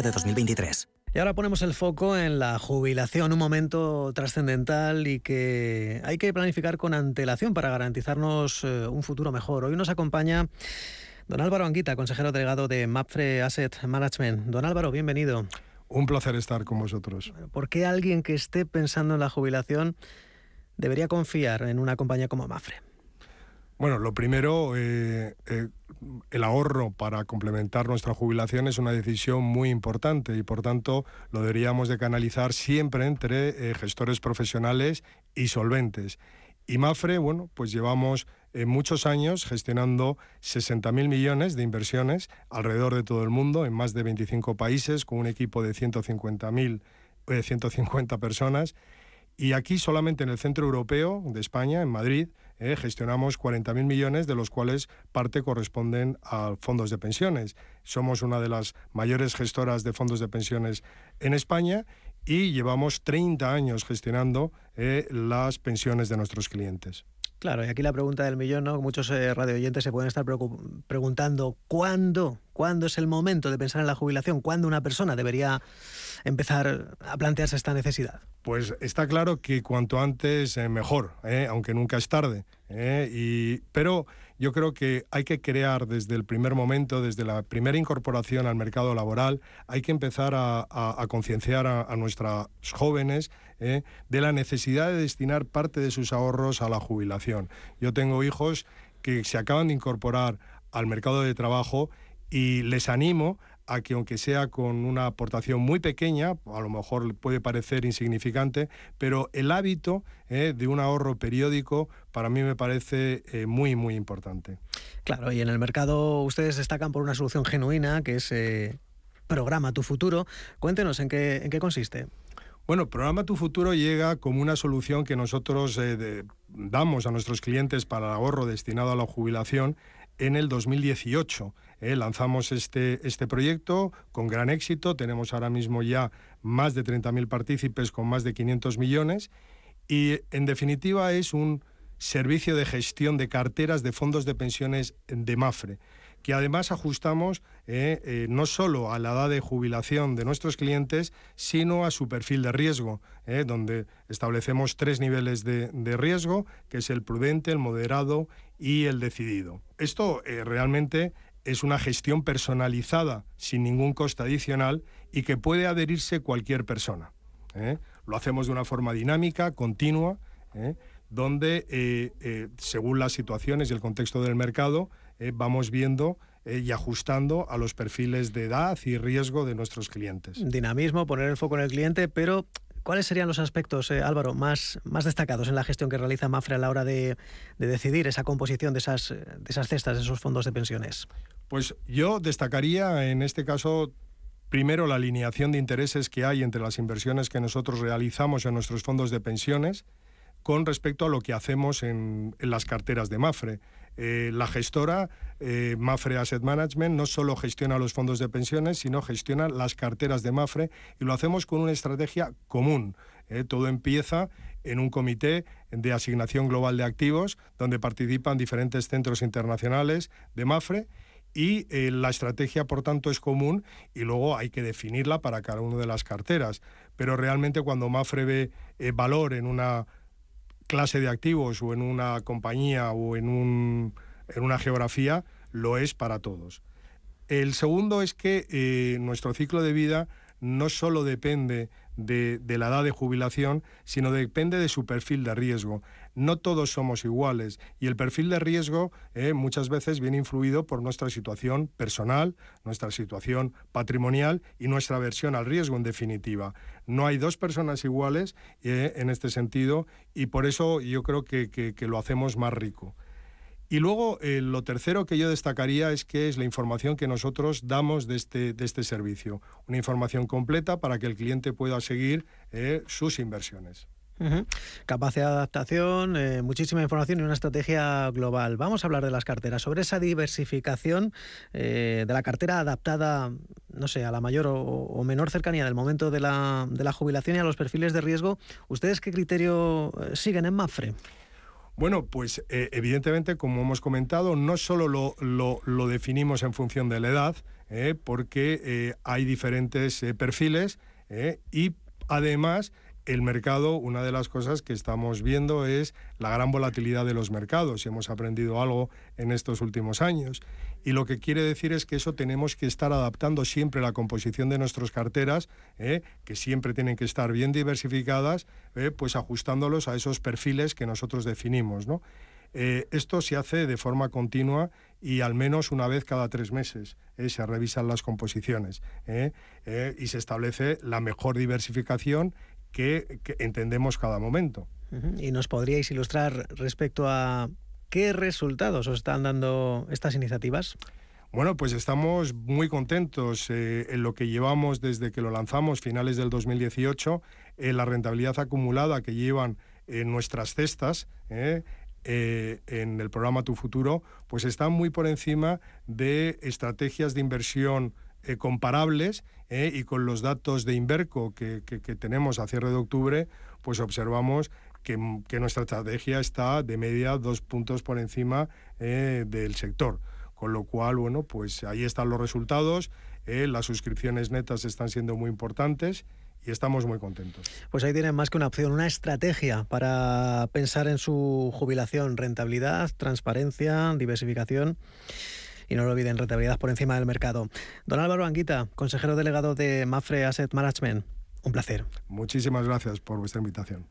de 2023. Y ahora ponemos el foco en la jubilación, un momento trascendental y que hay que planificar con antelación para garantizarnos eh, un futuro mejor. Hoy nos acompaña don Álvaro Anguita, consejero delegado de MAPFRE Asset Management. Don Álvaro, bienvenido. Un placer estar con vosotros. ¿Por qué alguien que esté pensando en la jubilación debería confiar en una compañía como MAPFRE? Bueno, lo primero, eh, eh, el ahorro para complementar nuestra jubilación es una decisión muy importante y por tanto lo deberíamos de canalizar siempre entre eh, gestores profesionales y solventes. Y Mafre, bueno, pues llevamos muchos años gestionando 60.000 millones de inversiones alrededor de todo el mundo, en más de 25 países, con un equipo de 150.000, 150 personas. Y aquí solamente en el centro europeo de España, en Madrid, eh, gestionamos 40.000 millones, de los cuales parte corresponden a fondos de pensiones. Somos una de las mayores gestoras de fondos de pensiones en España y llevamos 30 años gestionando eh, las pensiones de nuestros clientes. Claro, y aquí la pregunta del millón, ¿no? Muchos eh, radio oyentes se pueden estar preguntando ¿cuándo? ¿Cuándo es el momento de pensar en la jubilación? ¿Cuándo una persona debería empezar a plantearse esta necesidad? Pues está claro que cuanto antes eh, mejor, eh, aunque nunca es tarde. y, pero yo creo que hay que crear desde el primer momento, desde la primera incorporación al mercado laboral, hay que empezar a, concienciar a, nuestros jóvenes ¿eh? de la necesidad de destinar parte de sus ahorros a la jubilación. Yo tengo hijos que se acaban de incorporar al mercado de trabajo y les animo a que aunque sea con una aportación muy pequeña, a lo mejor puede parecer insignificante, pero el hábito ¿eh? de un ahorro periódico para mí me parece eh, muy, muy importante. Claro, y en el mercado ustedes destacan por una solución genuina que es Programa Tu Futuro. Cuéntenos en qué, en qué consiste. Bueno, Programa Tu Futuro llega como una solución que nosotros eh, damos a nuestros clientes para el ahorro destinado a la jubilación en el 2018. Eh, lanzamos este, este proyecto con gran éxito, tenemos ahora mismo ya más de 30.000 partícipes con más de 500 millones y en definitiva es un servicio de gestión de carteras de fondos de pensiones de Mafre que además ajustamos eh, eh, no solo a la edad de jubilación de nuestros clientes, sino a su perfil de riesgo, eh, donde establecemos tres niveles de, riesgo, que es el prudente, el moderado y el decidido. Esto realmente es una gestión personalizada, sin ningún coste adicional, y que puede adherirse cualquier persona. Lo hacemos de una forma dinámica, continua, donde, según las situaciones y el contexto del mercado, eh, vamos viendo eh, y ajustando a los perfiles de edad y riesgo de nuestros clientes. Dinamismo, poner el foco en el cliente, pero ¿cuáles serían los aspectos, eh, Álvaro, más, más destacados en la gestión que realiza Mafre a la hora de, decidir esa composición de esas, de esas cestas, de esos fondos de pensiones? Pues yo destacaría en este caso Primero, la alineación de intereses que hay entre las inversiones que nosotros realizamos en nuestros fondos de pensiones con respecto a lo que hacemos en, las carteras de Mafre. Eh, la gestora eh, Mafre Asset Management no solo gestiona los fondos de pensiones, sino gestiona las carteras de Mafre y lo hacemos con una estrategia común. Eh, todo empieza en un comité de asignación global de activos donde participan diferentes centros internacionales de Mafre y la estrategia, por tanto, es común y luego hay que definirla para cada una de las carteras. Pero realmente cuando Mafre ve valor en una clase de activos o en una compañía o en, un, en una geografía, lo es para todos. El segundo es que eh, nuestro ciclo de vida no solo depende de, la edad de jubilación, sino depende de su perfil de riesgo. No todos somos iguales y el perfil de riesgo eh, muchas veces viene influido por nuestra situación personal, nuestra situación patrimonial y nuestra aversión al riesgo en definitiva. No hay dos personas iguales eh, en este sentido y por eso yo creo que lo hacemos más rico. Y luego eh, lo tercero que yo destacaría es que es la información que nosotros damos de este, de este servicio. Una información completa para que el cliente pueda seguir eh, sus inversiones. Capacidad de adaptación, eh, muchísima información y una estrategia global. Vamos a hablar de las carteras, sobre esa diversificación de la cartera adaptada, no sé, a la mayor o, menor cercanía del momento de la, de la, jubilación y a los perfiles de riesgo. ¿Ustedes qué criterio siguen en Mafre? Bueno, pues eh, evidentemente, como hemos comentado, no solo lo, lo, definimos en función de la edad, eh, porque eh, hay diferentes perfiles y además el mercado, una de las cosas que estamos viendo es la gran volatilidad de los mercados y hemos aprendido algo en estos últimos años. Y lo que quiere decir es que eso tenemos que estar adaptando siempre la composición de nuestras carteras, ¿eh? que siempre tienen que estar bien diversificadas, ¿eh? pues ajustándolos a esos perfiles que nosotros definimos. ¿no? Eh, esto se hace de forma continua y al menos una vez cada tres meses se revisan las composiciones y se establece la mejor diversificación que, entendemos cada momento. ¿Y nos podríais ilustrar respecto a qué resultados os están dando estas iniciativas? Bueno, pues estamos muy contentos eh, en lo que llevamos desde que lo lanzamos, finales del 2018, en la rentabilidad acumulada que llevan en nuestras cestas. Eh, eh, en el programa Tu Futuro, pues están muy por encima de estrategias de inversión eh, comparables eh, y con los datos de Inverco que, tenemos a cierre de octubre, pues observamos que, nuestra estrategia está de media dos puntos por encima eh, del sector. Con lo cual, bueno, pues ahí están los resultados, las suscripciones netas están siendo muy importantes y estamos muy contentos. Pues ahí tienen más que una opción, una estrategia para pensar en su jubilación, rentabilidad, transparencia, diversificación y no lo olviden, rentabilidad por encima del mercado. Don Álvaro Anguita, consejero delegado de Mafre Asset Management, un placer. Muchísimas gracias por vuestra invitación.